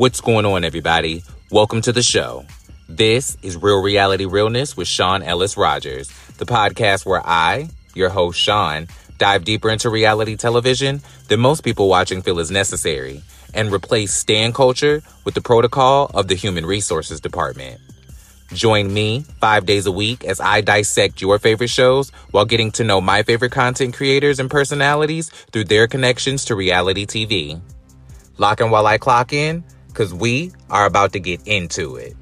What's going on, everybody? Welcome to the show. This is Real Reality Realness with Sean Ellis Rogers, the podcast where I, your host Sean, dive deeper into reality television than most people watching feel is necessary and replace stan culture with the protocol of the Human Resources Department. Join me five days a week as I dissect your favorite shows while getting to know my favorite content creators and personalities through their connections to reality TV. Lock in while I clock in because we are about to get into it.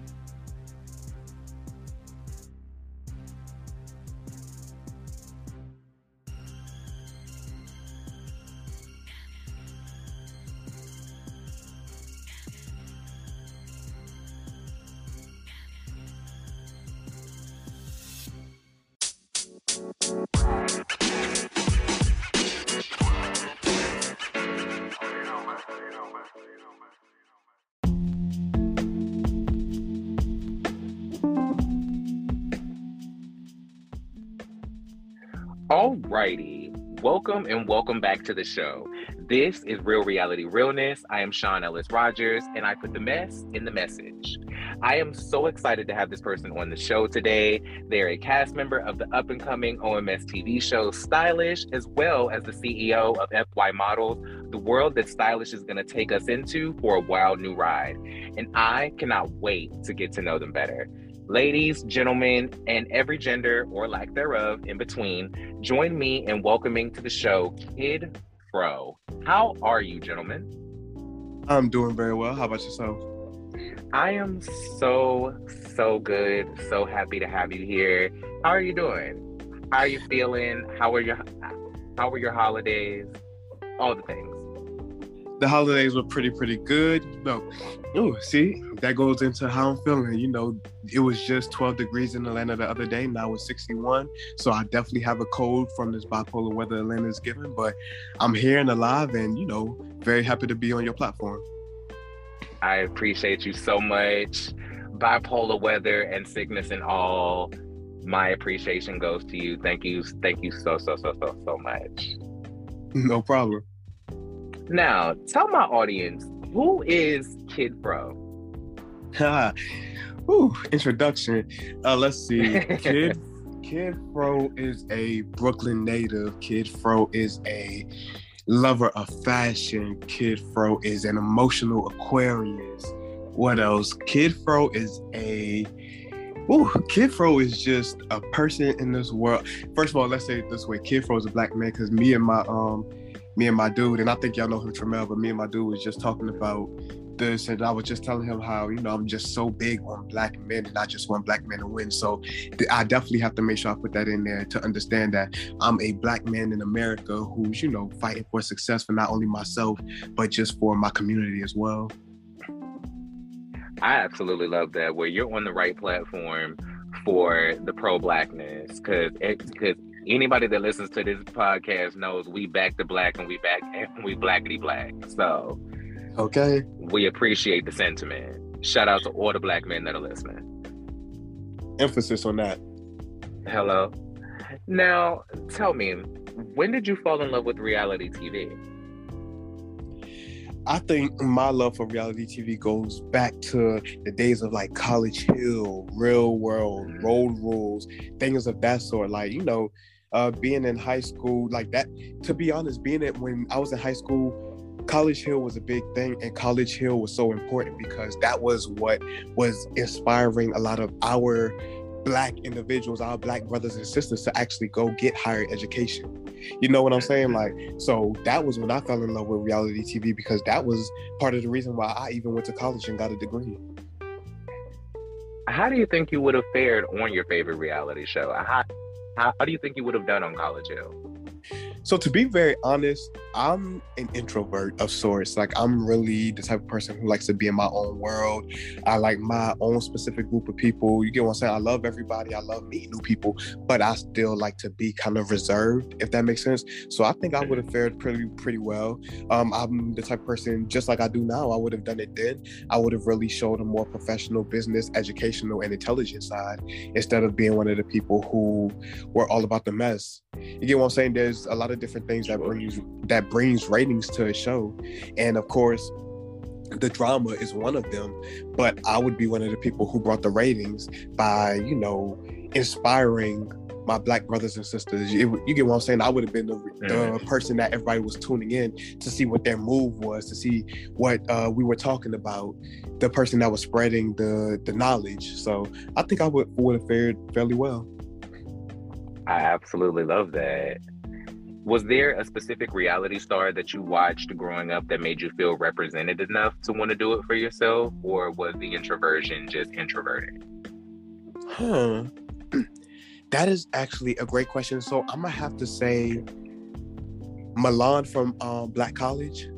Alrighty, welcome and welcome back to the show. This is Real Reality Realness. I am Sean Ellis Rogers, and I put the mess in the message. I am so excited to have this person on the show today. They're a cast member of the up and coming OMStv show Stylish, as well as the CEO of FY Models, the world that Stylish is going to take us into for a wild new ride. And I cannot wait to get to know them better. Ladies, gentlemen, and every gender or lack thereof in between, join me in welcoming to the show Kiid Fro. How are you, gentlemen? I'm doing very well. How about yourself? I am so, so good. So happy to have you here. How are you doing? How are you feeling? How are your how were your holidays? All the things the holidays were pretty pretty good. You know, oh, see, that goes into how I'm feeling. You know, it was just 12 degrees in Atlanta the other day. Now it's 61. So I definitely have a cold from this bipolar weather Atlanta is given. But I'm here and alive, and you know, very happy to be on your platform. I appreciate you so much. Bipolar weather and sickness and all. My appreciation goes to you. Thank you. Thank you so so so so so much. No problem. Now, tell my audience who is Kiid Fro? Ooh, introduction. Uh, let's see. Kiid Kiid Fro is a Brooklyn native. Kiid Fro is a lover of fashion. Kiid Fro is an emotional Aquarius. What else? Kiid Fro is a Ooh, Kiid Fro is just a person in this world. First of all, let's say it this way: Kiid Fro is a black man because me and my um me and my dude, and I think y'all know him, Tremel, but me and my dude was just talking about this, and I was just telling him how you know I'm just so big on black men, and I just want black men to win. So I definitely have to make sure I put that in there to understand that I'm a black man in America who's you know fighting for success for not only myself but just for my community as well. I absolutely love that. Where you're on the right platform for the pro blackness, because it because anybody that listens to this podcast knows we back the black and we back and we blackity black. So okay. We appreciate the sentiment. Shout out to all the black men that are listening. Emphasis on that. Hello. Now tell me, when did you fall in love with reality TV? I think my love for reality TV goes back to the days of like College Hill, Real World, mm. Road Rules, things of that sort. Like, you know, uh, being in high school like that. To be honest, being it when I was in high school, College Hill was a big thing, and College Hill was so important because that was what was inspiring a lot of our black individuals, our black brothers and sisters to actually go get higher education. You know what I'm saying? Like, so that was when I fell in love with reality TV because that was part of the reason why I even went to college and got a degree. How do you think you would have fared on your favorite reality show? How, how, how do you think you would have done on College Hill? So to be very honest, I'm an introvert of sorts. Like I'm really the type of person who likes to be in my own world. I like my own specific group of people. You get what I'm saying? I love everybody. I love meeting new people, but I still like to be kind of reserved, if that makes sense. So I think I would have fared pretty pretty well. Um, I'm the type of person just like I do now. I would have done it then. I would have really showed a more professional, business, educational, and intelligent side instead of being one of the people who were all about the mess. You get what I'm saying? There's a lot of different things that brings that brings ratings to a show, and of course, the drama is one of them, but I would be one of the people who brought the ratings by, you know, inspiring my black brothers and sisters. You, you get what I'm saying? I would have been the, the, person that everybody was tuning in to see what their move was, to see what uh, we were talking about, the person that was spreading the the knowledge. So I think I would would have fared fairly well. I absolutely love that. Was there a specific reality star that you watched growing up that made you feel represented enough to want to do it for yourself, or was the introversion just introverted? Huh. That is actually a great question. So I'm gonna have to say Milan from um, Black College.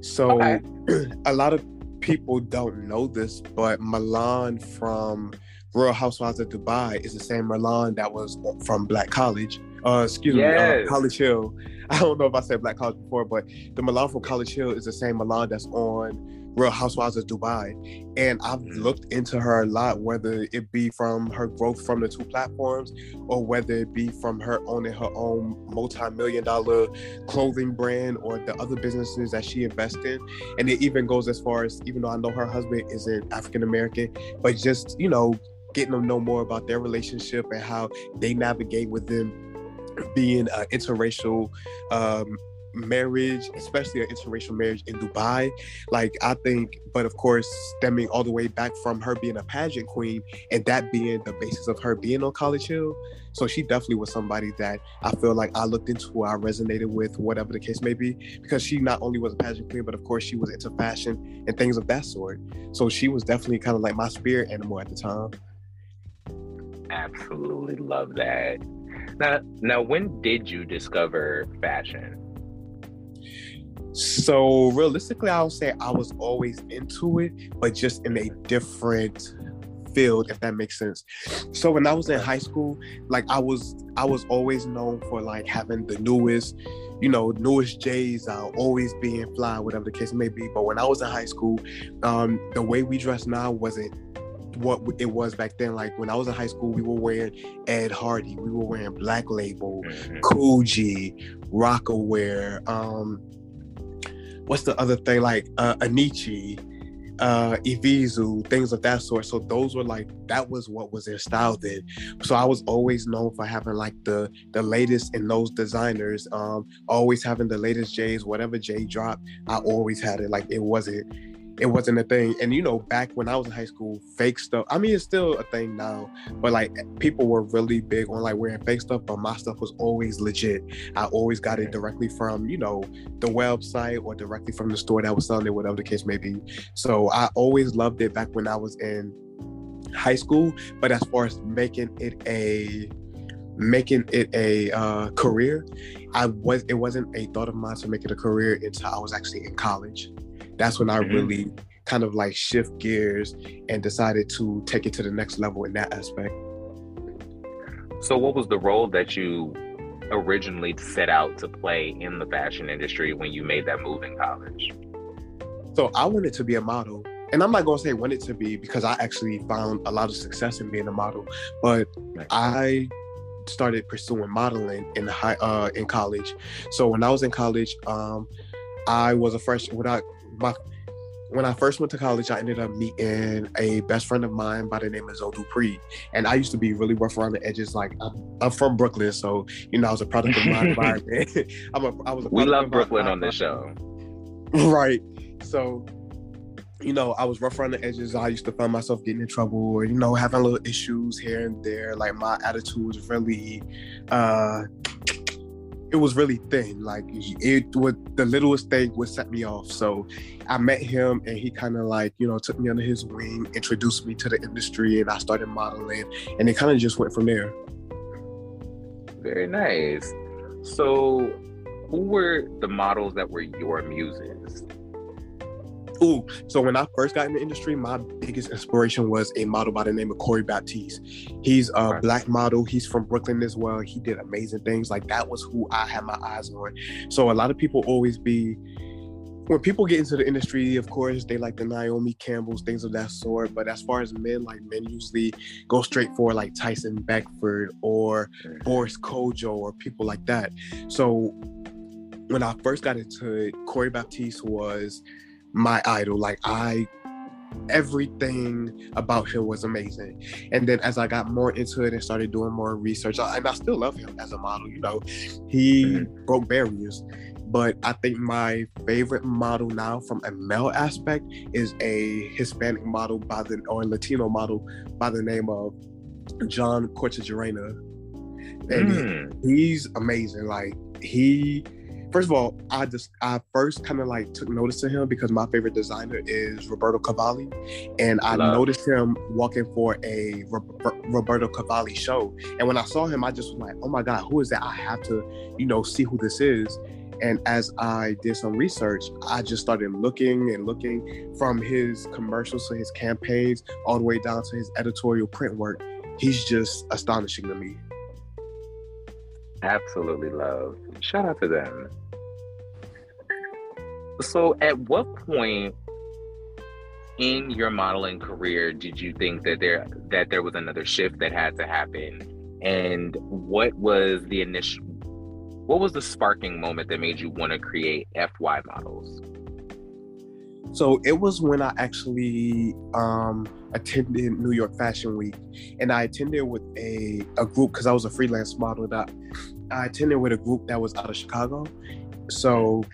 So okay. a lot of people don't know this, but Milan from Real Housewives of Dubai is the same Milan that was from Black College. Uh, excuse yes. me, uh, College Hill. I don't know if I said Black College before, but the Milan from College Hill is the same Milan that's on Real Housewives of Dubai. And I've mm-hmm. looked into her a lot, whether it be from her growth from the two platforms or whether it be from her owning her own multi-million dollar clothing brand or the other businesses that she invests in. And it even goes as far as, even though I know her husband isn't African American, but just, you know, getting to know more about their relationship and how they navigate within being an interracial um, marriage, especially an interracial marriage in Dubai. Like I think, but of course, stemming all the way back from her being a pageant queen and that being the basis of her being on College Hill. So she definitely was somebody that I feel like I looked into, I resonated with, whatever the case may be, because she not only was a pageant queen, but of course she was into fashion and things of that sort. So she was definitely kind of like my spirit animal at the time. Absolutely love that. Now, now, when did you discover fashion? So realistically, I would say I was always into it, but just in a different field, if that makes sense. So when I was in high school, like I was, I was always known for like having the newest, you know, newest J's out, always being fly, whatever the case may be. But when I was in high school, um, the way we dress now wasn't what it was back then. Like when I was in high school, we were wearing Ed Hardy, we were wearing Black Label, mm-hmm. Rocawear, um, what's the other thing like uh, Anichi, uh, Evisu, things of that sort. So those were like that was what was their style then. So I was always known for having like the the latest in those designers. Um, always having the latest J's, whatever J dropped, I always had it. Like it wasn't it wasn't a thing. And you know, back when I was in high school, fake stuff. I mean, it's still a thing now, but like people were really big on like wearing fake stuff. But my stuff was always legit. I always got it directly from you know the website or directly from the store that was selling it, whatever the case may be. So I always loved it back when I was in high school. But as far as making it a making it a uh, career, I was it wasn't a thought of mine to make it a career until I was actually in college that's when I mm-hmm. really kind of like shift gears and decided to take it to the next level in that aspect. So, what was the role that you originally set out to play in the fashion industry when you made that move in college? So, I wanted to be a model. And I'm not going to say wanted to be because I actually found a lot of success in being a model, but I started pursuing modeling in high uh, in college. So when I was in college, um, I was a fresh when I my when I first went to college, I ended up meeting a best friend of mine by the name of Zoe Dupree. And I used to be really rough around the edges. Like I'm, I'm from Brooklyn, so you know I was a product of my environment. I'm a, I was. A we love Brooklyn on this show. Right. So, you know, I was rough around the edges. I used to find myself getting in trouble, or you know, having little issues here and there. Like my attitude was really. uh it was really thin. Like it would the littlest thing would set me off. So I met him and he kind of like, you know, took me under his wing, introduced me to the industry and I started modeling and it kind of just went from there. Very nice. So who were the models that were your muses? Ooh, so when I first got in the industry, my biggest inspiration was a model by the name of Corey Baptiste. He's a right. black model. He's from Brooklyn as well. He did amazing things. Like that was who I had my eyes on. So a lot of people always be when people get into the industry, of course, they like the Naomi Campbells, things of that sort. But as far as men, like men usually go straight for like Tyson Beckford or Boris Kodjoe or people like that. So when I first got into it, Corey Baptiste was my idol. Like I everything about him was amazing. And then as I got more into it and started doing more research, and I still love him as a model, you know, he mm-hmm. broke barriers. But I think my favorite model now from a male aspect is a Hispanic model by the or Latino model by the name of Jon Kortajarena. And mm. he's amazing. Like he first of all, I just I first kind of like took notice of him because my favorite designer is Roberto Cavalli, and I Love. noticed him walking for a Roberto Cavalli show. And when I saw him, I just was like, "Oh my God, who is that? I have to, you know, see who this is." And as I did some research, I just started looking and looking from his commercials to his campaigns, all the way down to his editorial print work. He's just astonishing to me. Absolutely love. Shout out to them. So, at what point in your modeling career did you think that there that there was another shift that had to happen? And what was the initial what was the sparking moment that made you want to create FY models? So it was when I actually um, attended New York Fashion Week, and I attended with a, a group because I was a freelance model. That I attended with a group that was out of Chicago, so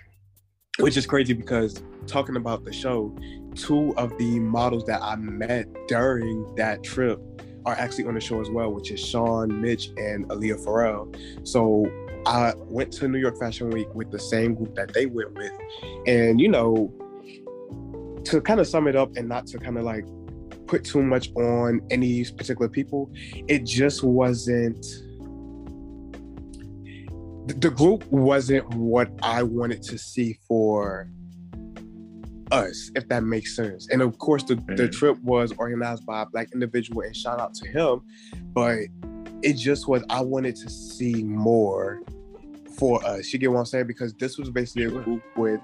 which is crazy because talking about the show, two of the models that I met during that trip are actually on the show as well, which is Sean Mitch and Aaliyah Farrell. So I went to New York Fashion Week with the same group that they went with, and you know to kind of sum it up and not to kind of like put too much on any particular people, it just wasn't the group wasn't what I wanted to see for us, if that makes sense. And of course, the, the mm. trip was organized by a black individual, and shout out to him. But it just was, I wanted to see more for us. You get what I'm saying? Because this was basically a group with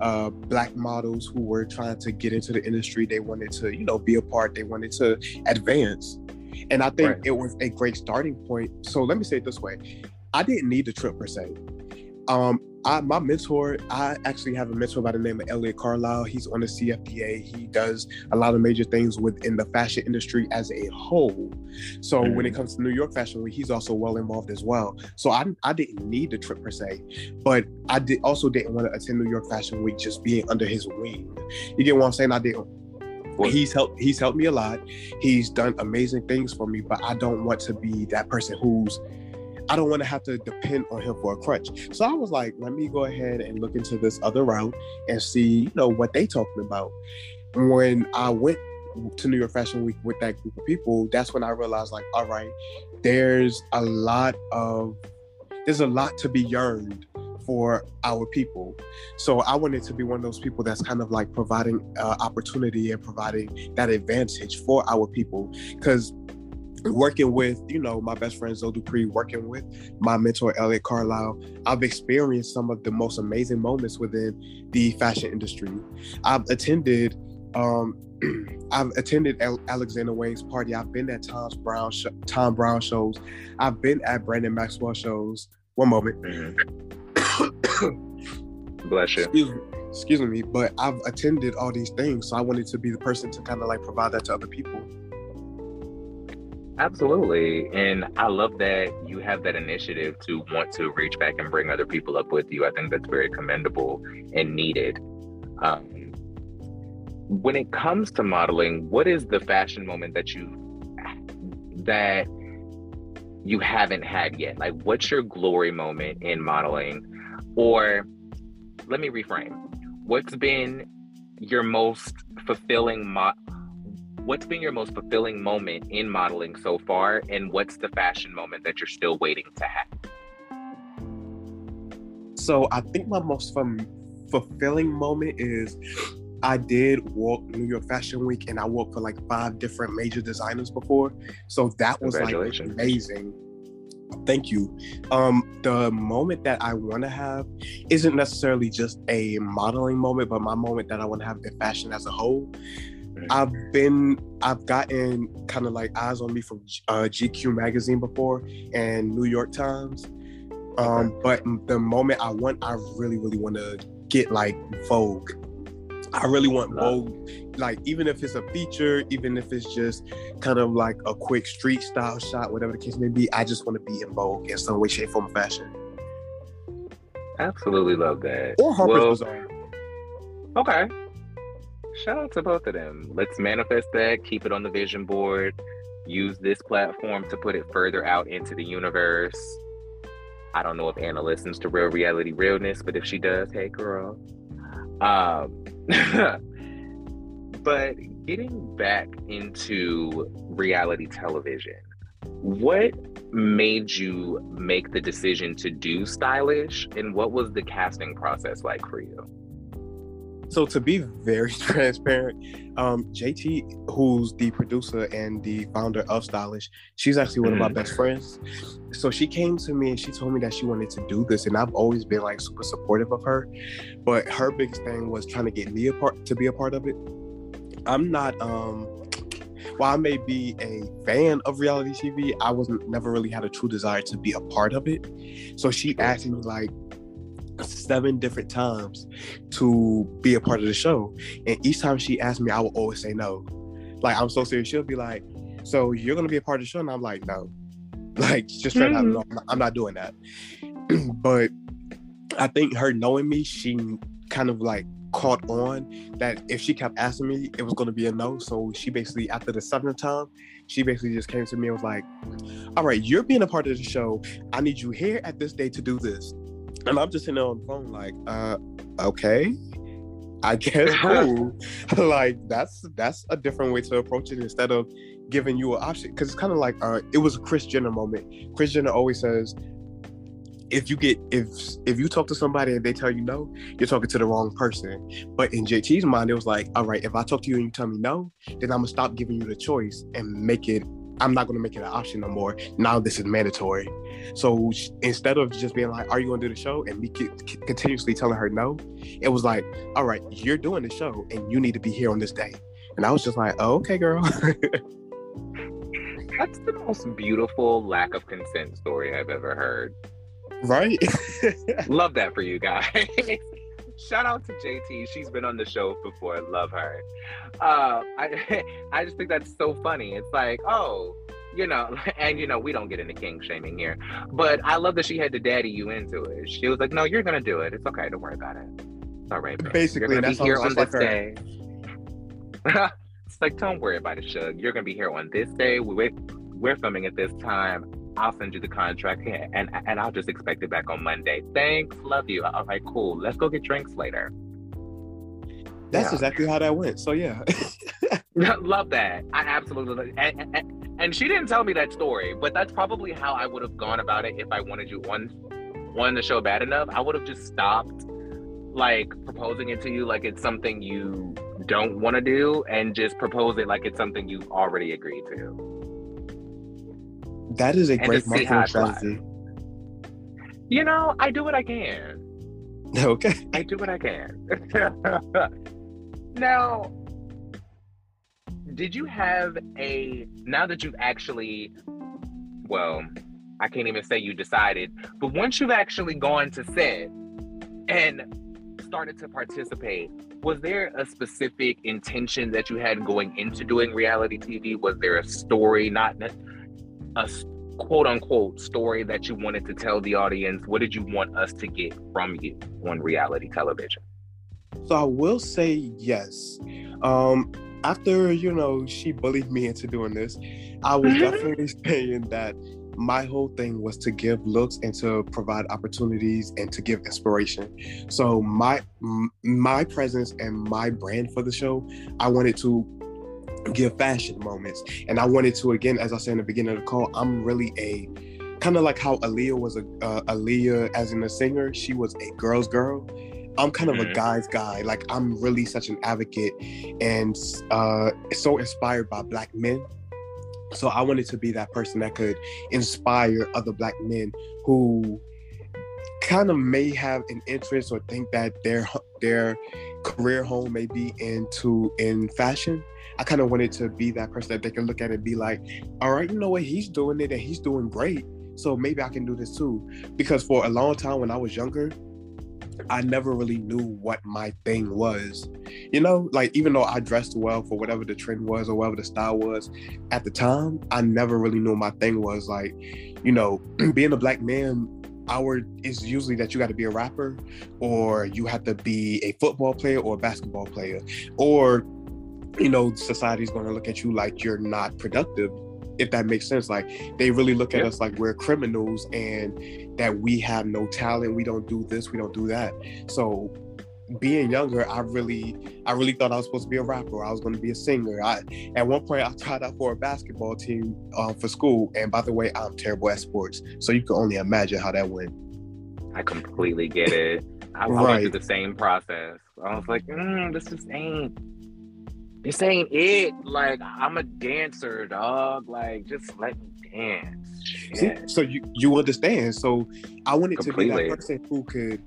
uh, black models who were trying to get into the industry. They wanted to, you know, be a part. They wanted to advance. And I think right. it was a great starting point. So let me say it this way. I didn't need the trip per se. Um, I, my mentor, I actually have a mentor by the name of Elliot Carlisle. He's on the CFDA. He does a lot of major things within the fashion industry as a whole. So mm-hmm. when it comes to New York Fashion Week, he's also well involved as well. So I, I didn't need the trip per se, but I did also didn't want to attend New York Fashion Week just being under his wing. You get what I'm saying? I didn't he's helped he's helped me a lot he's done amazing things for me but i don't want to be that person who's I don't want to have to depend on him for a crutch. So I was like, let me go ahead and look into this other route and see, you know, what they talking about. When I went to New York Fashion Week with that group of people, that's when I realized, like, all right, there's a lot of there's a lot to be yearned for our people. So I wanted to be one of those people that's kind of like providing uh, opportunity and providing that advantage for our people. Because working with, you know, my best friend Zoe Dupree, working with my mentor Elliot Carlisle, I've experienced some of the most amazing moments within the fashion industry. I've attended um, I've attended Alexander Wang's party. I've been at Thom's Browne sh- Thom Browne shows. I've been at Brandon Maxwell shows. One moment. Mm-hmm. Bless you. Excuse me. Excuse me, but I've attended all these things, so I wanted to be the person to kind of like provide that to other people. Absolutely. And I love that you have that initiative to want to reach back and bring other people up with you. I think that's very commendable and needed. Um, when it comes to modeling, what is the fashion moment that you that you haven't had yet? Like what's your glory moment in modeling? Or let me reframe. What's been your most fulfilling mo- what's been your most fulfilling moment in modeling so far and what's the fashion moment that you're still waiting to have? So i think my most fun, fulfilling moment is i did walk new york fashion week and i worked for like five different major designers before. So that was like amazing. Thank you. Um the moment that i want to have isn't necessarily just a modeling moment but my moment that i want to have in fashion as a whole I've been, I've gotten kind of like eyes on me from uh, GQ magazine before and New York Times. Um, but the moment I want, I really, really want to get like Vogue. I really want Vogue, like even if it's a feature, even if it's just kind of like a quick street style shot, whatever the case may be. I just want to be in Vogue in some way, shape, form, or fashion. Absolutely love that. Or Harper's well, Bazaar. Okay. Shout out to both of them. Let's manifest that. Keep it on the vision board. Use this platform to put it further out into the universe. I don't know if Anna listens to Real Reality Realness, but if she does, hey girl. Um, but getting back into reality television, what made you make the decision to do stylish and what was the casting process like for you? So to be very transparent, um, JT, who's the producer and the founder of Stylish, she's actually one of my best friends. So she came to me and she told me that she wanted to do this, and I've always been like super supportive of her. But her biggest thing was trying to get me a part to be a part of it. I'm not um while I may be a fan of reality TV, I wasn't never really had a true desire to be a part of it. So she asked me like, seven different times to be a part of the show. And each time she asked me, I would always say no. Like, I'm so serious. She'll be like, So you're going to be a part of the show? And I'm like, No. Like, just straight mm-hmm. out, no, I'm not doing that. but I think her knowing me, she kind of like caught on that if she kept asking me, it was going to be a no. So she basically, after the seventh time, she basically just came to me and was like, All right, you're being a part of the show. I need you here at this day to do this. And I'm just sitting there on the phone, like, uh, okay, I guess cool. like that's that's a different way to approach it instead of giving you an option. Because it's kind of like uh, it was a Kris Jenner moment. Kris Jenner always says, if you get if if you talk to somebody and they tell you no, you're talking to the wrong person. But in JT's mind, it was like, all right, if I talk to you and you tell me no, then I'm gonna stop giving you the choice and make it I'm not going to make it an option no more. Now this is mandatory. So instead of just being like, "Are you going to do the show?" and me continuously telling her no, it was like, "All right, you're doing the show, and you need to be here on this day." And I was just like, "Oh, okay, girl." That's the most beautiful lack of consent story I've ever heard. Right? Love that for you guys. shout out to JT. She's been on the show before. Love her. Uh, I I just think that's so funny. It's like, oh, you know, and you know, we don't get into kink shaming here, but I love that she had to daddy you into it. She was like, no, you're gonna do it. It's okay. Don't worry about it. It's all right. Man. Basically, you're gonna be here on this day. it's like, don't worry about it, Shug. You're gonna be here on this day. We we're filming at this time. I'll send you the contract here, and and I'll just expect it back on Monday. Thanks, love you. All right, cool. Let's go get drinks later. That's yeah. exactly how that went. So yeah. love that. I absolutely and, and, and she didn't tell me that story, but that's probably how I would have gone about it if I wanted you one one the show bad enough. I would have just stopped like proposing it to you like it's something you don't want to do and just propose it like it's something you've already agreed to. That is a great marketing strategy. You know, I do what I can. Okay. I do what I can. now, did you have a now that you've actually well, I can't even say you decided, but once you've actually gone to set and started to participate, was there a specific intention that you had going into doing reality TV? Was there a story, not a quote unquote story that you wanted to tell the audience? What did you want us to get from you on reality television? So I will say yes. Um, after you know she bullied me into doing this, I was definitely saying that my whole thing was to give looks and to provide opportunities and to give inspiration. So my my presence and my brand for the show, I wanted to give fashion moments. And I wanted to, again, as I said in the beginning of the call, I'm really a kind of like how Aaliyah was a uh, Aaliyah as in a singer, she was a girl's girl. I'm kind of mm-hmm. a guy's guy. Like I'm really such an advocate and uh, so inspired by black men. So I wanted to be that person that could inspire other black men who kind of may have an interest or think that their their career home may be into in fashion I kind of wanted to be that person that they can look at and be like, all right, you know what, he's doing it and he's doing great. So maybe I can do this too. Because for a long time when I was younger, I never really knew what my thing was. You know, like even though I dressed well for whatever the trend was or whatever the style was at the time, I never really knew my thing was. Like, you know, being a black man, our is usually that you got to be a rapper or you have to be a football player or a basketball player or you know society's going to look at you like you're not productive if that makes sense. Like they really look at us like we're criminals and that we have no talent, we don't do this, we don't do that. So being younger, I really, I really thought I was supposed to be a rapper. I was going to be a singer. I, at one point, I tried out for a basketball team um, for school. And by the way, I'm terrible at sports, so you can only imagine how that went. I completely get it. I, right. Went through the same process. I was like, mm, this just ain't this ain't it. Like I'm a dancer, dog. Like just let me dance. See, so you you understand. So I wanted Completely. to be that person who could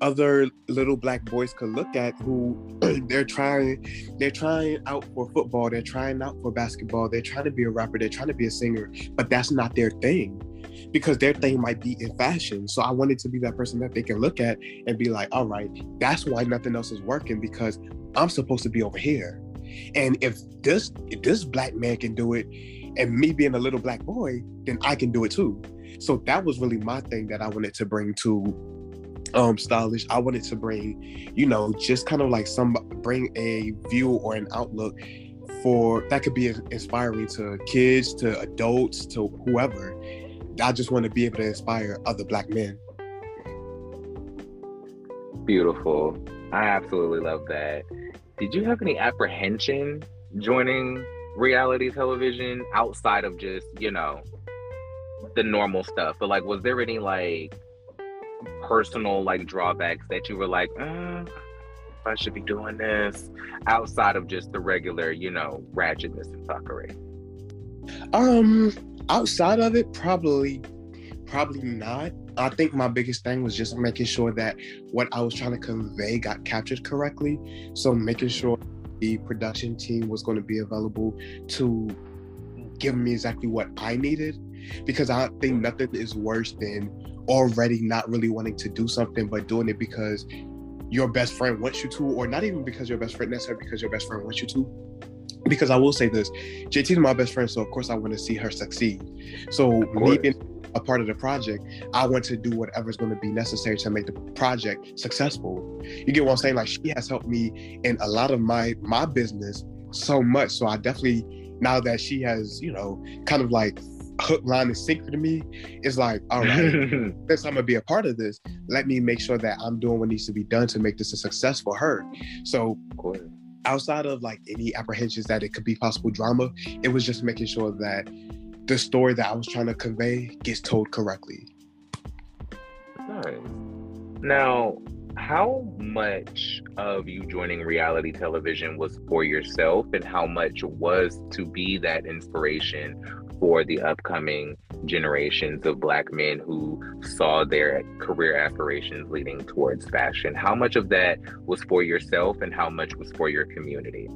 other little black boys could look at who they're trying they're trying out for football they're trying out for basketball they're trying to be a rapper they're trying to be a singer but that's not their thing because their thing might be in fashion so i wanted to be that person that they can look at and be like all right that's why nothing else is working because i'm supposed to be over here and if this if this black man can do it, and me being a little black boy, then I can do it too. So that was really my thing that I wanted to bring to um stylish. I wanted to bring, you know, just kind of like some bring a view or an outlook for that could be inspiring to kids, to adults, to whoever. I just want to be able to inspire other black men. Beautiful. I absolutely love that did you have any apprehension joining reality television outside of just you know the normal stuff? But like was there any like personal like drawbacks that you were like uh, i should be doing this outside of just the regular you know ratchetness and fuckery? Um outside of it probably probably not I think my biggest thing was just making sure that what I was trying to convey got captured correctly. So making sure the production team was going to be available to give me exactly what I needed. Because I think nothing is worse than already not really wanting to do something, but doing it because your best friend wants you to, or not even because your best friend necessarily because your best friend wants you to. Because I will say this, JT is my best friend, so of course I want to see her succeed. So me being a part of the project, I want to do whatever's going to be necessary to make the project successful. You get what I'm saying? Like she has helped me in a lot of my my business so much. So I definitely now that she has, you know, kind of like hook, line, and sinker to me, it's like, all right, since I'm gonna be a part of this, let me make sure that I'm doing what needs to be done to make this a success for her. So outside of like any apprehensions that it could be possible drama, it was just making sure that the story that I was trying to convey gets told correctly. Nice. Now, how much of you joining reality television was for yourself, and how much was to be that inspiration for the upcoming generations of Black men who saw their career aspirations leading towards fashion? How much of that was for yourself, and how much was for your community?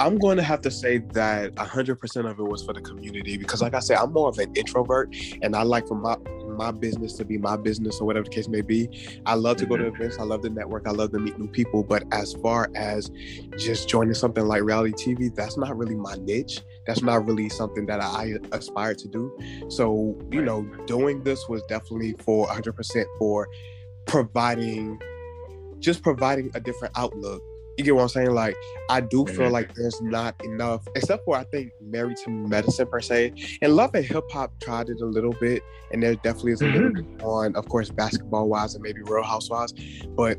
I'm going to have to say that 100% of it was for the community because, like I said, I'm more of an introvert and I like for my my business to be my business or whatever the case may be. I love to go to mm-hmm. events. I love to network. I love to meet new people. But as far as just joining something like reality TV, that's not really my niche. That's not really something that I aspire to do. So, you know, doing this was definitely for 100% for providing, just providing a different outlook you get what I'm saying? Like, I do feel mm-hmm. like there's not enough, except for I think Married to Medicine per se. And Love and Hip Hop tried it a little bit, and there definitely is a little mm-hmm. bit on, of course, basketball wise and maybe Real Housewives. But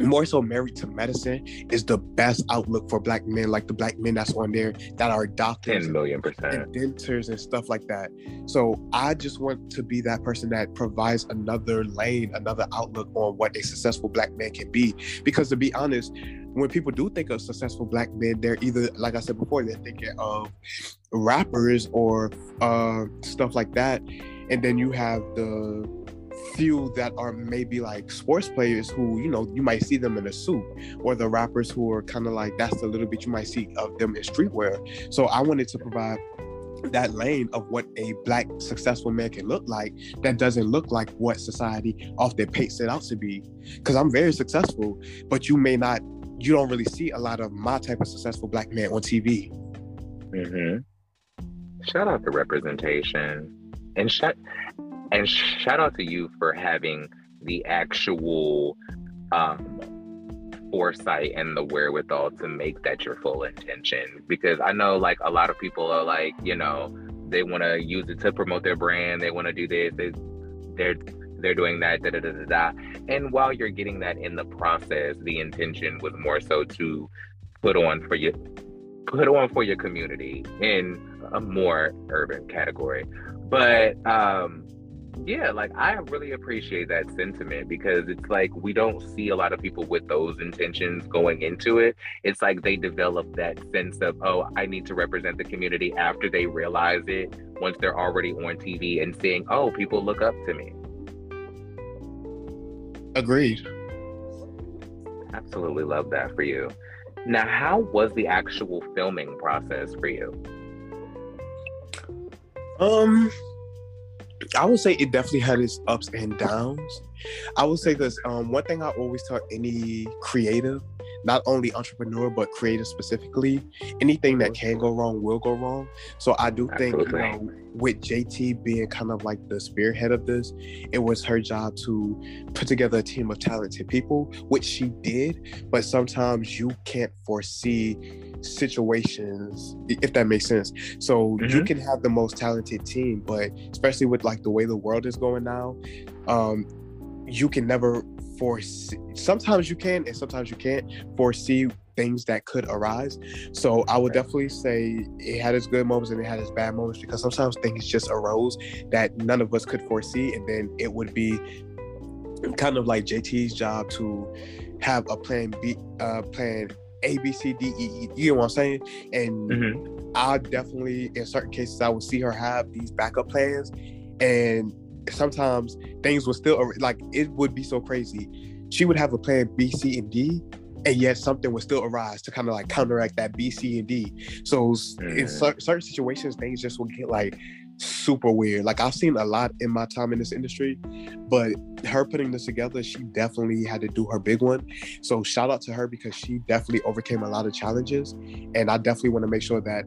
more so married to medicine is the best outlook for black men like the black men that's on there that are doctors 10 million percent and dentors and stuff like that so i just want to be that person that provides another lane another outlook on what a successful black man can be because to be honest when people do think of successful black men they're either like i said before they're thinking of rappers or uh, stuff like that. And then you have the few that are maybe like sports players who you know you might see them in a suit or the rappers who are kind of like that's the little bit you might see of them in streetwear. So i wanted to provide that lane of what a black successful man can look like that doesn't look like what society often paints it out to be. Because i'm very successful but you may not you don't really see a lot of my type of successful black man on tv mm-hmm. shout out to representation. And shout and shout out to you for having the actual um foresight and the wherewithal to make that your full intention. Because i know like a lot of people are like you know they want to use it to promote their brand they want to do this they, they're they're doing that da, da, da, da, da. and while you're getting that in the process the intention was more so to put on for you put on for your community in a more urban category but um yeah, like I really appreciate that sentiment because it's like we don't see a lot of people with those intentions going into it. It's like they develop that sense of, oh, I need to represent the community after they realize it once they're already on TV and seeing, oh, people look up to me. Agreed. Absolutely love that for you. Now, how was the actual filming process for you? Um, I would say it definitely had its ups and downs. I would say this um, one thing I always tell any creative, not only entrepreneur but creative specifically, anything that can go wrong will go wrong. So I do think you know, with JT being kind of like the spearhead of this, it was her job to put together a team of talented people, which she did. But sometimes you can't foresee situations if that makes sense so mm-hmm. you can have the most talented team but especially with like the way the world is going now um you can never foresee sometimes you can and sometimes you can't foresee things that could arise so i would definitely say it had its good moments and it had its bad moments because sometimes things just arose that none of us could foresee and then it would be kind of like jt's job to have a plan b uh plan a, B, C, D, E, E. You know what I'm saying? And mm-hmm. I definitely, in certain cases, I would see her have these backup plans, and sometimes things would still like it would be so crazy. She would have a plan B, C, and D, and yet something would still arise to kind of like counteract that B, C, and D. So mm-hmm. in certain situations, things just would get like super weird. Like I've seen a lot in my time in this industry, but her putting this together, she definitely had to do her big one. So shout out to her because she definitely overcame a lot of challenges. And I definitely want to make sure that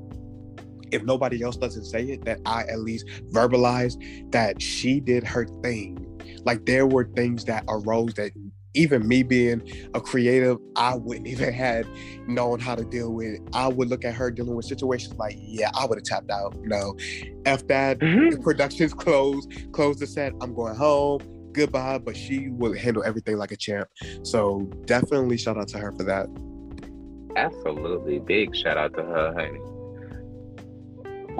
if nobody else doesn't say it, that I at least verbalize that she did her thing. Like there were things that arose that even me being a creative, I wouldn't even had known how to deal with it. I would look at her dealing with situations like, yeah, I would have tapped out. No, if that mm-hmm. the production's closed, close the set, I'm going home. Goodbye. But she would handle everything like a champ. So definitely shout out to her for that. Absolutely, big shout out to her, honey.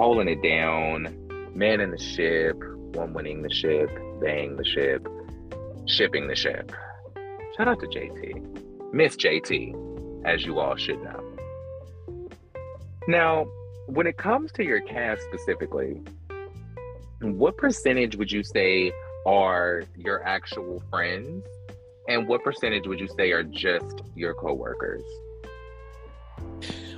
Holding it down, man in the ship, one winning the ship, bang the ship, shipping the ship. Shout out to JT, Miss JT, as you all should know. Now, when it comes to your cast specifically, what percentage would you say are your actual friends? And what percentage would you say are just your coworkers?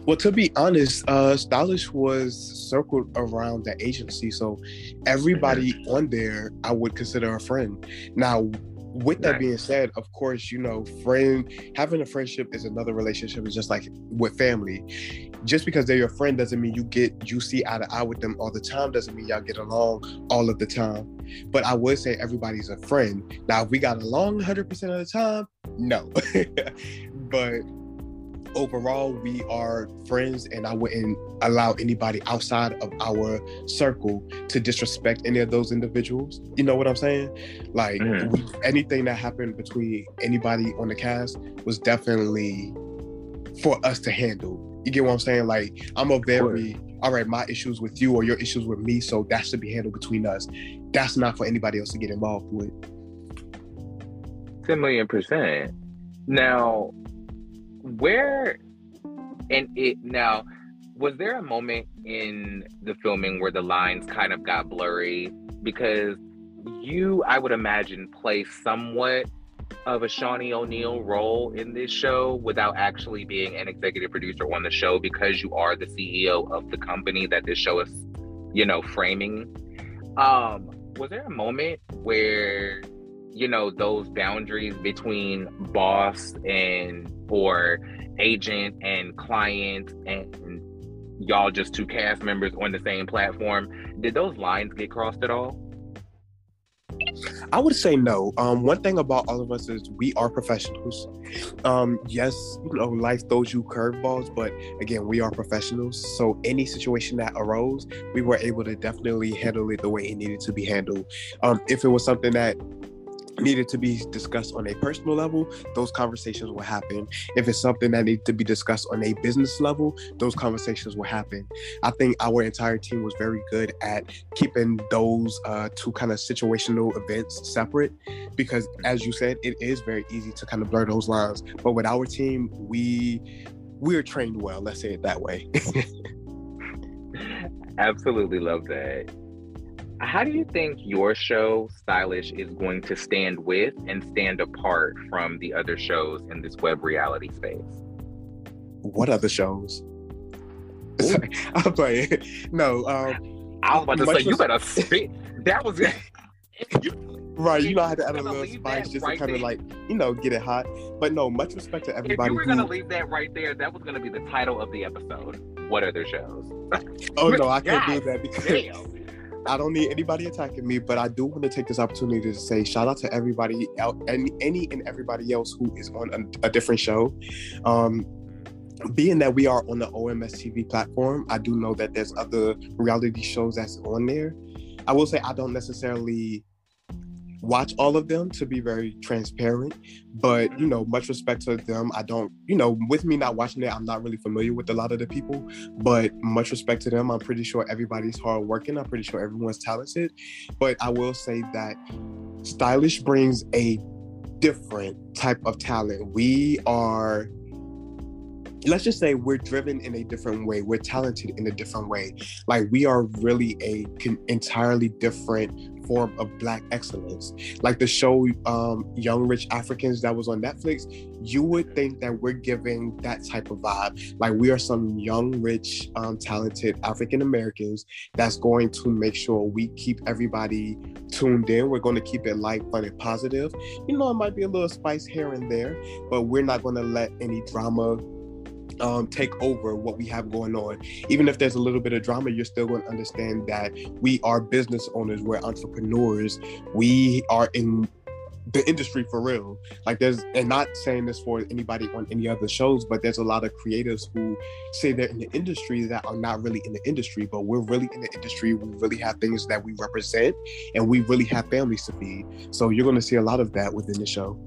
Well, to be honest, uh, Stylish was circled around the agency, so everybody mm-hmm. on there I would consider a friend. Now, with that being said, of course, you know, friend having a friendship is another relationship. It's just like with family. Just because they're your friend doesn't mean you get you see eye to eye with them all the time. Doesn't mean y'all get along all of the time. But I would say everybody's a friend. Now, if we got along 100% of the time, no. but overall we are friends and i wouldn't allow anybody outside of our circle to disrespect any of those individuals. You know what i'm saying? Like mm-hmm. we, anything that happened between anybody on the cast was definitely for us to handle. You get what i'm saying? Like i'm a very all right my issues with you or your issues with me so that should be handled between us. That's not for anybody else to get involved with. 10 million percent. Now where and it now was there a moment in the filming where the lines kind of got blurry because you i would imagine play somewhat of a Shaunie O'Neal role in this show without actually being an executive producer on the show because you are the CEO of the company that this show is you know, framing. Um, was there a moment where, you know, those boundaries between boss and or agent and client and y'all just two cast members on the same platform, did those lines get crossed at all? I would say no. Um, one thing about all of us is we are professionals. Um, yes, you know, life throws you curveballs, but again, we are professionals. So any situation that arose, we were able to definitely handle it the way it needed to be handled. Um, if it was something that needed to be discussed on a personal level, those conversations will happen. If it's something that needs to be discussed on a business level, those conversations will happen. I think our entire team was very good at keeping those uh, two kind of situational events separate because, as you said, it is very easy to kind of blur those lines. But with our team, we we are trained well. Let's say it that way. Absolutely love that. How do you think your show, Stylish, is going to stand with and stand apart from the other shows in this web reality space? What other shows? I'm playing. No, um, I was about to say, you better spit. That was right. You know, I had to add a little spice just right to kind of like, you know, get it hot. But no, much respect to everybody. If you were gonna leave that right there, that was gonna be the title of the episode. What other shows? oh no, I can't do that because Damn. I don't need anybody attacking me, but I do want to take this opportunity to say shout out to everybody out and any and everybody else who is on a, a different show. Um, being that we are on the OMStv platform, I do know that there's other reality shows that's on there. I will say I don't necessarily watch all of them to be very transparent but you know much respect to them. I don't you know with me not watching it i'm not really familiar with a lot of the people but much respect to them. I'm pretty sure everybody's hard working i'm pretty sure everyone's talented. But i will say that stylish brings a different type of talent. We are let's just say we're driven in a different way. We're talented in a different way. Like we are really a entirely different form of black excellence. Like the show um, Young Rich Africans that was on Netflix, you would think that we're giving that type of vibe. Like we are some young, rich, um, talented African Americans that's going to make sure we keep everybody tuned in. We're going to keep it light, fun, and positive. You know, it might be a little spice here and there, but we're not going to let any drama um, take over what we have going on. Even if there's a little bit of drama, you're still going to understand that we are business owners, we're entrepreneurs, we are in the industry for real. Like there's, and not saying this for anybody on any other shows, but there's a lot of creatives who say they're in the industry that are not really in the industry, but we're really in the industry. We really have things that we represent, and we really have families to feed. So you're going to see a lot of that within the show.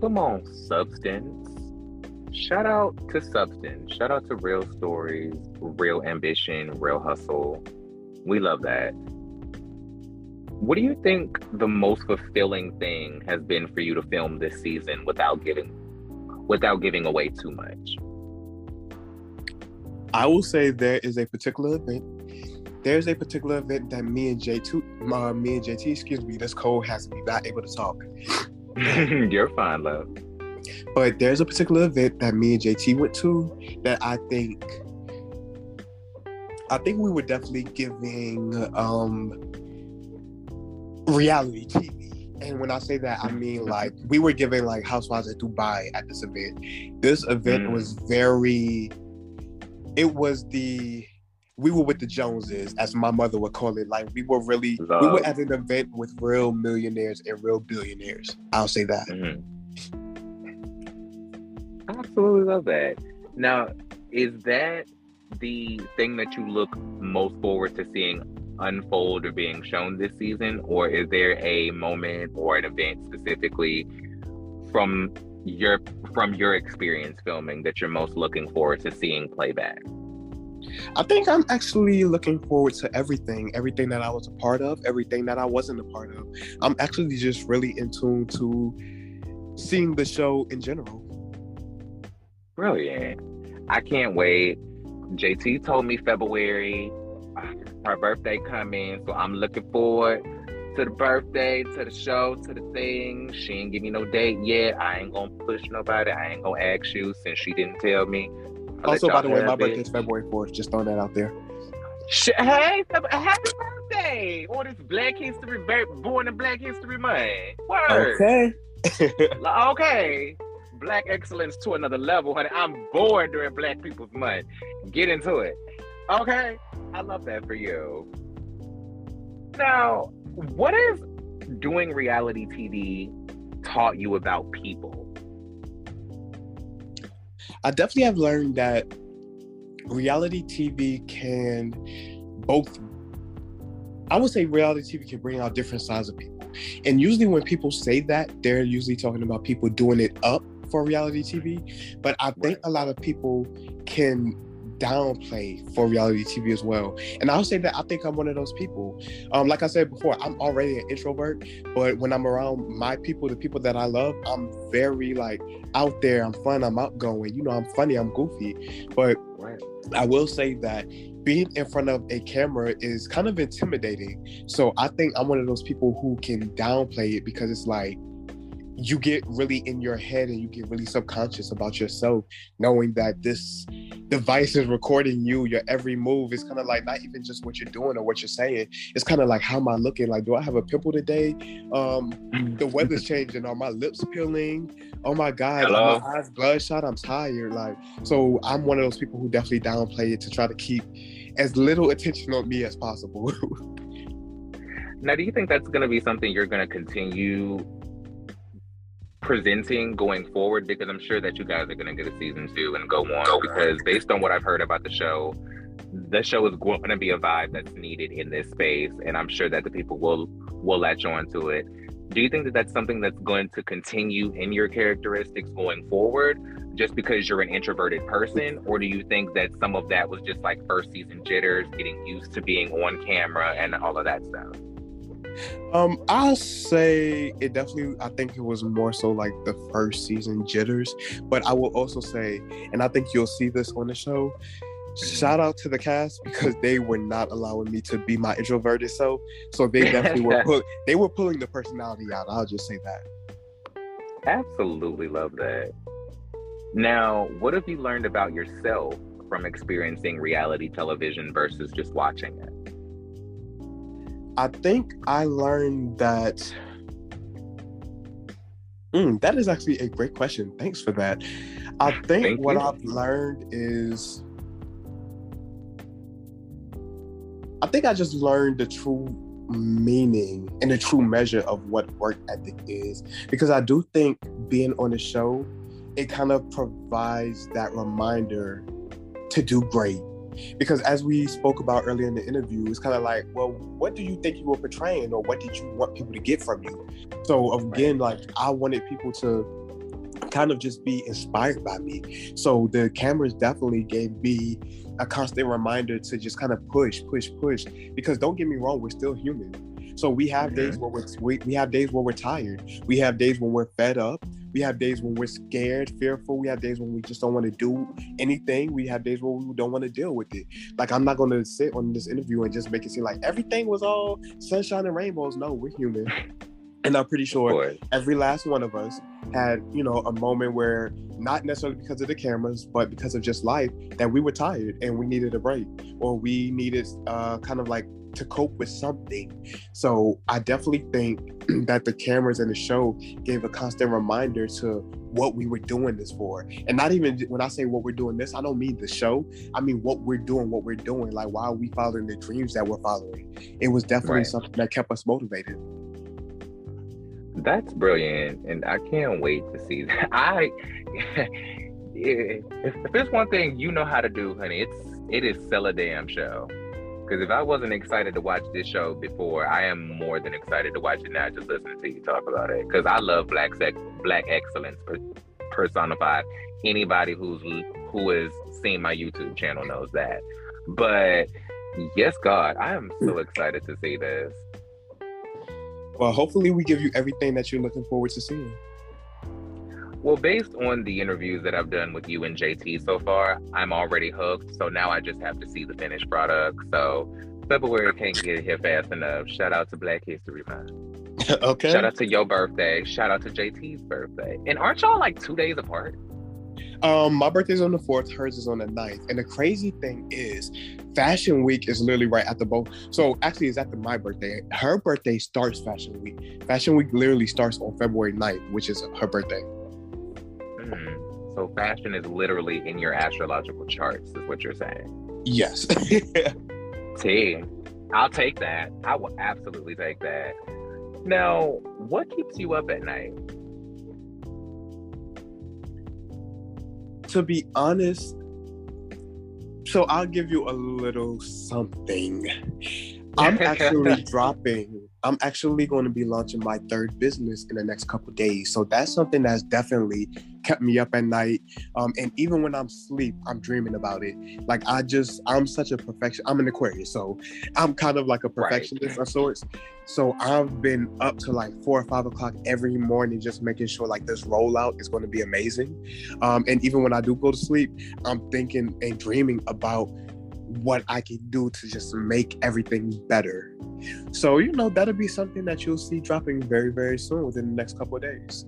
Come on, substance shout out to substance. Shout out to real stories real ambition real hustle. We love that. What do you think the most fulfilling thing has been for you to film this season without giving without giving away too much? I will say there is a particular event. There's a particular event that me and JT, uh, me and JT, excuse me, this code has me not able to talk. You're fine, love. But there's a particular event that me and JT went to that I think I think we were definitely giving um reality TV. And when I say that, I mean like we were giving like Housewives of Dubai at this event. This event mm. was very it was the we were with the Joneses, as my mother would call it. Like we were really Love. we were at an event with real millionaires and real billionaires. I'll say that. Mm-hmm. Absolutely love that. Now, is that the thing that you look most forward to seeing unfold or being shown this season, or is there a moment or an event specifically from your from your experience filming that you're most looking forward to seeing playback? I think I'm actually looking forward to everything, everything that I was a part of, everything that I wasn't a part of. I'm actually just really in tune to seeing the show in general. Brilliant. I can't wait. JT told me February, uh, her birthday coming, so I'm looking forward to the birthday, to the show, to the thing. She ain't give me no date yet. I ain't gonna push nobody. I ain't gonna ask you since she didn't tell me. I'll also, by the way, my birthday is February 4th. Just throwing that out there. Hey, happy birthday on this Black History, born in Black History Month. Word. Okay. okay. Black excellence to another level, honey. I'm born during Black People's Month. Get into it. Okay. I love that for you. Now, what has doing reality TV taught you about people? I definitely have learned that reality TV can both I would say reality TV can bring out different sides of people. And usually when people say that, they're usually talking about people doing it up for reality TV. But I think a lot of people can downplay for reality TV as well. And I'll say that I think I'm one of those people. Um, like I said before, I'm already an introvert, but when I'm around my people, the people that I love, I'm very like out there. I'm fun. I'm outgoing. You know, I'm funny. I'm goofy. But I will say that being in front of a camera is kind of intimidating. So I think I'm one of those people who can downplay it because it's like you get really in your head and you get really subconscious about yourself, knowing that this device is recording you, your every move. is kind of like not even just what you're doing or what you're saying. It's kind of like how am I looking? Like, do I have a pimple today? Um, the weather's changing. Are my lips peeling? Oh my God, Hello? my eyes bloodshot. I'm tired. Like, so I'm one of those people who definitely downplay it to try to keep as little attention on me as possible. now, do you think that's going to be something you're going to continue presenting going forward because I'm sure that you guys are going to get a season two and go on because based on what I've heard about the show, the show is going to be a vibe that's needed in this space, and I'm sure that the people will will latch on to it. Do you think that that's something that's going to continue in your characteristics going forward, just because you're an introverted person, or do you think that some of that was just like first season jitters, getting used to being on camera, and all of that stuff? Um, I'll say it definitely. I think it was more so like the first season jitters, but I will also say, and I think you'll see this on the show. Shout out to the cast because they were not allowing me to be my introverted self. So they definitely were pull, they were pulling the personality out. I'll just say that. Absolutely love that. Now, what have you learned about yourself from experiencing reality television versus just watching it? I think I learned that. Mm, that is actually a great question. Thanks for that. I think Thank what you. I've learned is. I think I just learned the true meaning and the true measure of what work ethic is. Because I do think being on the show, it kind of provides that reminder to do great because as we spoke about earlier in the interview it's kind of like well what do you think you were portraying or what did you want people to get from you? So again like i wanted people to kind of just be inspired by me. So the cameras definitely gave me a constant reminder to just kind of push push push. Because don't get me wrong we're still human so we have days where we're we, we have days where we're tired we have days when we're fed up we have days when we're scared, fearful. We have days when we just don't want to do anything. We have days where we don't want to deal with it. Like I'm not going to sit on this interview and just make it seem like everything was all sunshine and rainbows. No, we're human. And I'm pretty sure every last one of us had, you know, a moment where not necessarily because of the cameras, but because of just life, that we were tired and we needed a break, or we needed uh, kind of like to cope with something. So I definitely think that the cameras and the show gave a constant reminder to what we were doing this for. And not even when I say what we're doing this, I don't mean the show. I mean what we're doing, what we're doing. Like why are we following the dreams that we're following? It was definitely right. something that kept us motivated. That's brilliant. And I can't wait to see that. I if there's one thing you know how to do, honey, it's it is sell a damn show. Because if I wasn't excited to watch this show before, I am more than excited to watch it now. Just listening to you talk about it, because I love black sex, black excellence personified. Anybody who's who has seen my YouTube channel knows that. But yes, God, I am so excited to see this. Well, hopefully, we give you everything that you're looking forward to seeing. Well, based on the interviews that I've done with you and JT so far, I'm already hooked. So now I just have to see the finished product. So February can't get here fast enough. Shout out to Black History Month. okay. Shout out to your birthday. Shout out to JT's birthday. And aren't y'all like two days apart? Um, my birthday's on the fourth, hers is on the 9th. And the crazy thing is, Fashion Week is literally right at the both. So actually, it's after my birthday. Her birthday starts Fashion Week. Fashion Week literally starts on February 9th, which is her birthday. Mm. So fashion is literally in your astrological charts, is what you're saying. Yes. T. I'll take that. I will absolutely take that. Now, what keeps you up at night? To be honest, so I'll give you a little something. I'm actually dropping. I'm actually going to be launching my third business in the next couple days. So that's something that's definitely kept me up at night. Um, and even when I'm asleep, I'm dreaming about it. Like I just, I'm such a perfection. I'm an Aquarius, so I'm kind of like a perfectionist right. of sorts. So I've been up to like four or five o'clock every morning, just making sure like this rollout is going to be amazing. Um, and even when I do go to sleep, I'm thinking and dreaming about what I can do to just make everything better. So, you know, that'll be something that you'll see dropping very, very soon within the next couple of days.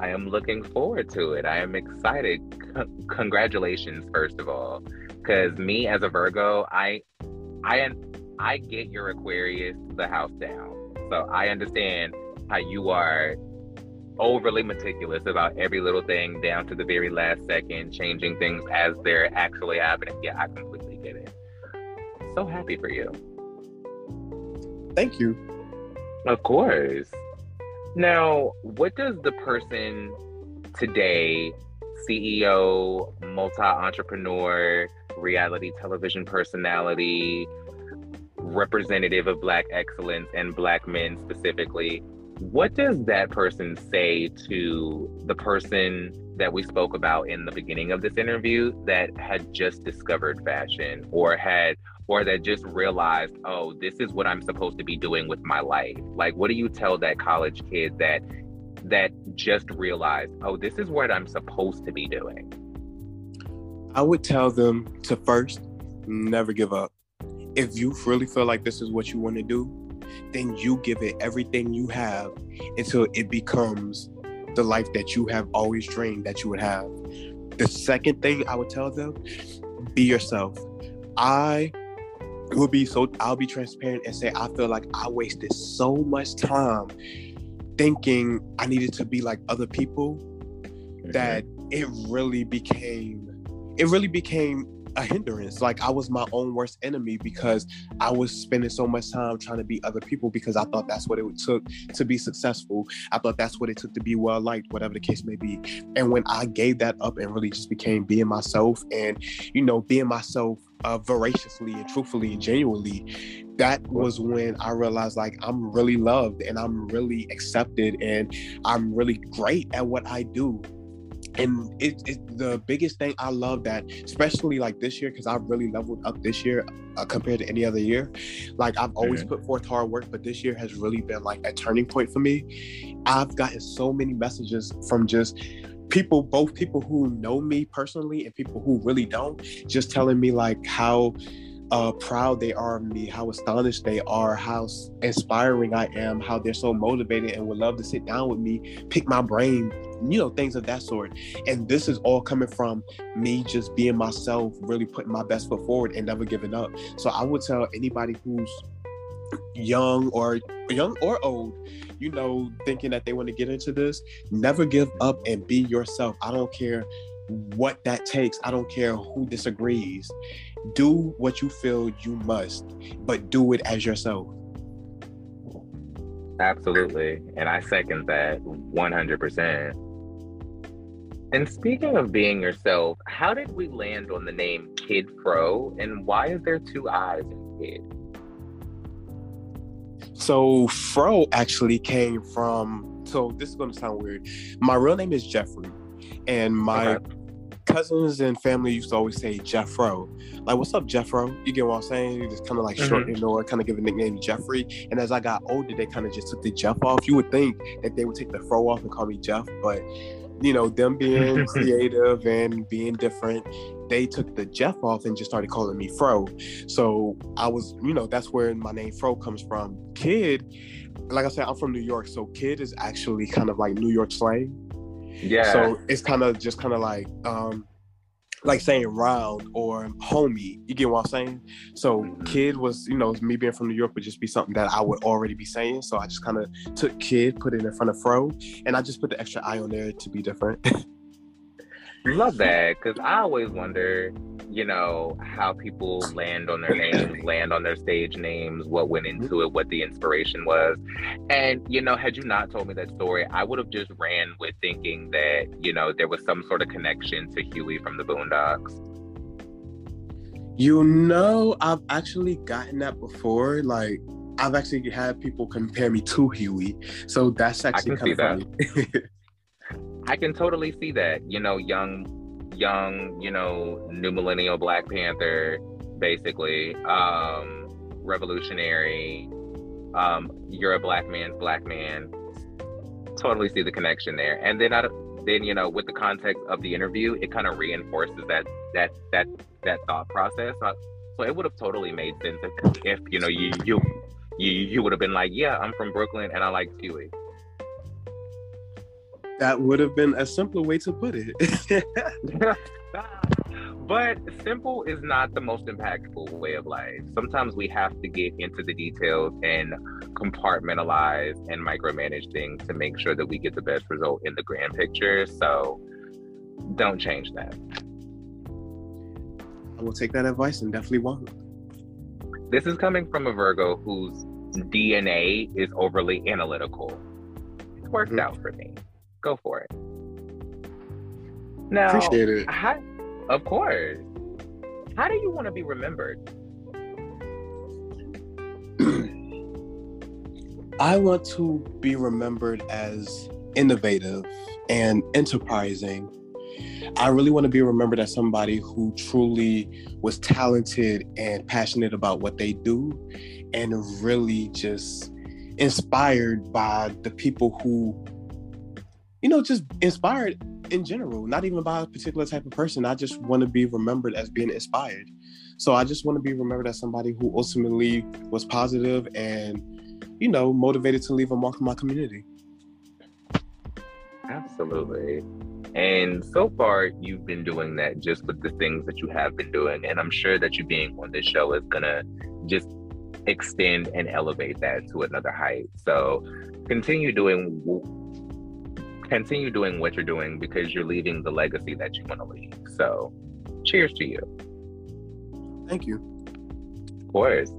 I am looking forward to it. I am excited. C- congratulations, first of all, because me as a Virgo, I, I, I get your Aquarius the house down. So I understand how you are overly meticulous about every little thing down to the very last second, changing things as they're actually happening. Yeah, I completely get it. So happy for you. Thank you. Of course. Now, what does the person today, CEO, multi entrepreneur, reality television personality, representative of Black excellence and Black men specifically, what does that person say to the person that we spoke about in the beginning of this interview that had just discovered fashion or had or that just realized, oh, this is what I'm supposed to be doing with my life? Like what do you tell that college kid that that just realized, oh, this is what I'm supposed to be doing? I would tell them to first never give up. If you really feel like this is what you want to do, then you give it everything you have until it becomes the life that you have always dreamed that you would have. The second thing I would tell them, be yourself. I will be so I'll be transparent and say I feel like I wasted so much time thinking I needed to be like other people mm-hmm. that it really became it really became a hindrance. Like I was my own worst enemy because I was spending so much time trying to be other people because I thought that's what it took to be successful. I thought that's what it took to be well liked, whatever the case may be. And when I gave that up and really just became being myself and, you know, being myself uh, voraciously and truthfully and genuinely, that was when I realized like I'm really loved and I'm really accepted and I'm really great at what I do. And it, it, the biggest thing i love that especially like this year because i've really leveled up this year uh, compared to any other year. Like i've always mm-hmm. put forth hard work but this year has really been like a turning point for me. I've gotten so many messages from just people both people who know me personally and people who really don't just telling me like how uh, proud they are of me, how astonished they are, how inspiring I am, how they're so motivated and would love to sit down with me, pick my brain, you know, things of that sort. And this is all coming from me just being myself, really putting my best foot forward and never giving up. So I would tell anybody who's young or young or old, you know, thinking that they want to get into this, never give up and be yourself. I don't care what that takes. I don't care who disagrees do what you feel you must, but do it as yourself. Absolutely. And I second that 100%. And speaking of being yourself, how did we land on the name Kiid Fro and why is there two eyes in Kiid? So, Fro actually came from, so this is going to sound weird. My real name is Jeffrey, and my okay cousins and family used to always say Jeffro. Like, what's up, Jeffro? You get what I'm saying? You just kind of like mm-hmm. shorten or kind of give a nickname to Jeffrey. And as I got older, they kind of just took the Jeff off. You would think that they would take the fro off and call me Jeff, but you know, them being creative and being different, they took the Jeff off and just started calling me Fro. So I was, you know, that's where my name Fro comes from. Kid, like I said, I'm from New York, so kid is actually kind of like New York slang. Yeah. So it's kind of just kind of like um like saying round or homie. You get what I'm saying? So Mhm. kid was, you know, me being from New York would just be something that I would already be saying. So I just kind of took kid, put it in front of fro, and I just put the extra I on there to be different. Love that because I always wonder, you know, how people land on their names, land on their stage names, what went mm-hmm. into it, what the inspiration was. And, you know, had you not told me that story, I would have just ran with thinking that, you know, there was some sort of connection to Huey from the Boondocks. you know, I've actually gotten that before. Like I've actually had people compare me to Huey. So that's actually can kind see of funny. I can totally see that, you know, young, young, you know, new millennial Black Panther, basically, um, revolutionary. Um, you're a black man's black man. Totally see the connection there, and then I, then you know, with the context of the interview, it kind of reinforces that that that that thought process. So, so it would have totally made sense if, if you know you you you you would have been like, yeah, I'm from Brooklyn and I like Huey. That would have been a simpler way to put it. but simple is not the most impactful way of life. Sometimes we have to get into the details and compartmentalize and micromanage things to make sure that we get the best result in the grand picture. So don't change that. I will take that advice and definitely won't. This is coming from a Virgo whose DNA is overly analytical. It's worked Mhm. out for me. Go for it. Now, Appreciate it. How, of course. How do you want to be remembered? I want to be remembered as innovative and enterprising. I really want to be remembered as somebody who truly was talented and passionate about what they do and really just inspired by the people who, you know, just inspired in general, not even by a particular type of person. I just want to be remembered as being inspired. So I just want to be remembered as somebody who ultimately was positive and you know, motivated to leave a mark in my community. Absolutely. And so far, you've been doing that just with the things that you have been doing. And I'm sure that you being on this show is going to just extend and elevate that to another height. So continue doing. Continue doing what you're doing because you're leaving the legacy that you want to leave. So, cheers to you. Thank you. Of course.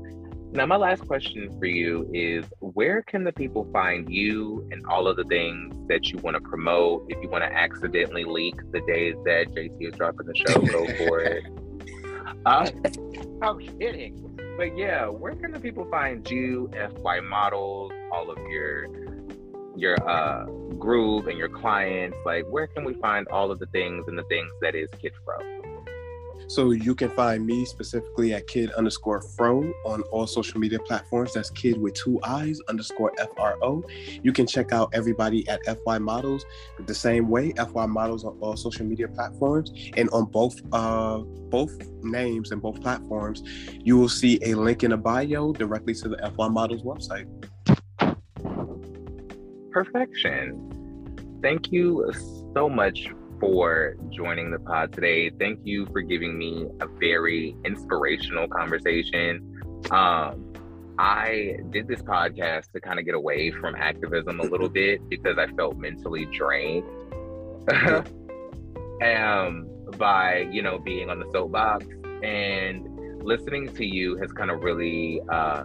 Now, my last question for you is where can the people find you and all of the things that you want to promote? If you want to accidentally leak the days that JT is dropping the show, go for it. Uh, I'm kidding. But yeah, where can the people find you, FY models, all of your your uh groove and your clients? Like where can we find all of the things and the things that is Kiid Fro? So you can find me specifically at kid underscore fro on all social media platforms. That's kid with two eyes underscore F R O. You can check out everybody at FY Models the same way. FY Models on all social media platforms and on both uh both names and both platforms, you will see a link in the bio directly to the FY Models website. Perfection. Thank you so much for joining the pod today. Thank you for giving me a very inspirational conversation. Um, I did this podcast to kind of get away from activism a little bit because I felt mentally drained um, by, you know, being on the soapbox. And listening to you has kind of really uh,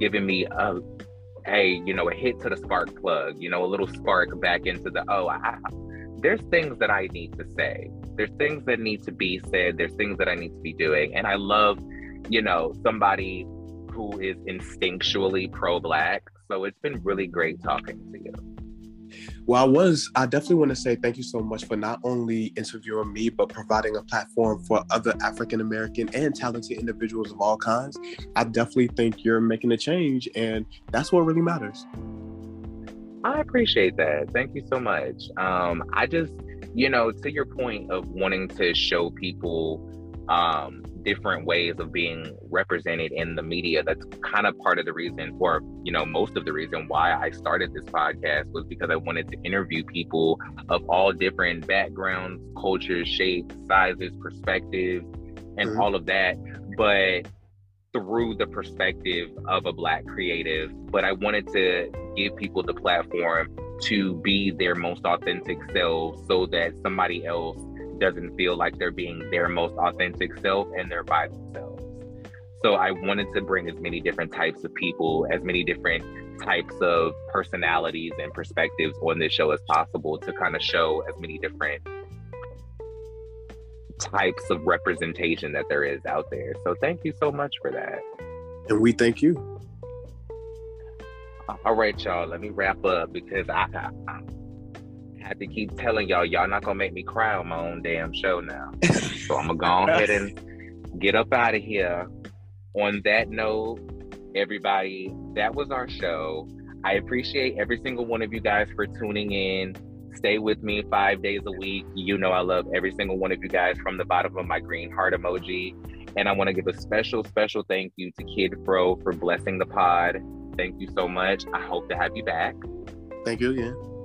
given me a hey, you know, a hit to the spark plug, you know, a little spark back into the, oh, I, there's things that I need to say. There's things that need to be said. There's things that I need to be doing. And I love, you know, somebody who is instinctually pro Black. So it's been really great talking to you. Well, I was, I definitely want to say thank you so much for not only interviewing me, but providing a platform for other African American and talented individuals of all kinds. I definitely think you're making a change, and that's what really matters. I appreciate that. Thank you so much. Um, I just, you know, to your point of wanting to show people um, different ways of being represented in the media. That's kind of part of the reason, or you know, most of the reason why I started this podcast was because I wanted to interview people of all different backgrounds, cultures, shapes, sizes, perspectives, and mm-hmm. all of that. But through the perspective of a black creative, but I wanted to give people the platform to be their most authentic selves so that somebody else doesn't feel like they're being their most authentic self and they're by themselves. So I wanted to bring as many different types of people, as many different types of personalities and perspectives on this show as possible to kind of show as many different types of representation that there is out there. So thank you so much for that. And we thank you. All right, y'all. Let me wrap up because I, I, I had to keep telling y'all, y'all not gonna make me cry on my own damn show now. so I'm gonna go ahead and get up out of here. On that note, everybody, that was our show. I appreciate every single one of you guys for tuning in stay with me five days a week. You know, I love every single one of you guys from the bottom of my green heart emoji. And I want to give a special, special thank you to Kiid Fro for blessing the pod. Thank you so much. I hope to have you back. Thank you again.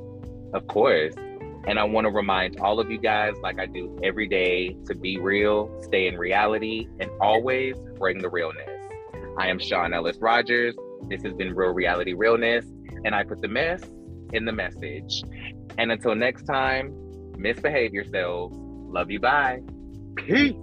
Of course. And I want to remind all of you guys, like I do every day, to be real, stay in reality, and always bring the realness. I am Sean Ellis Rogers. This has been Real Reality Realness, and I put the mess in the message. And until next time, misbehave yourselves. Love you. Bye. Peace.